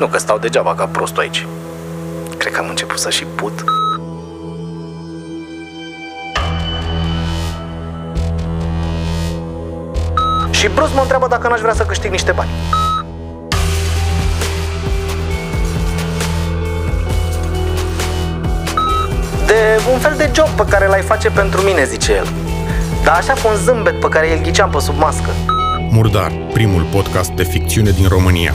Nu că stau degeaba ca prostul aici. Cred că am început să și put. Și Bruce mă întreabă dacă n-aș vrea să câștig niște bani. De un fel de job pe care l-ai face pentru mine, zice el. Dar așa cu un zâmbet pe care îl ghiceam pe sub mască. Murdar, primul podcast de ficțiune din România.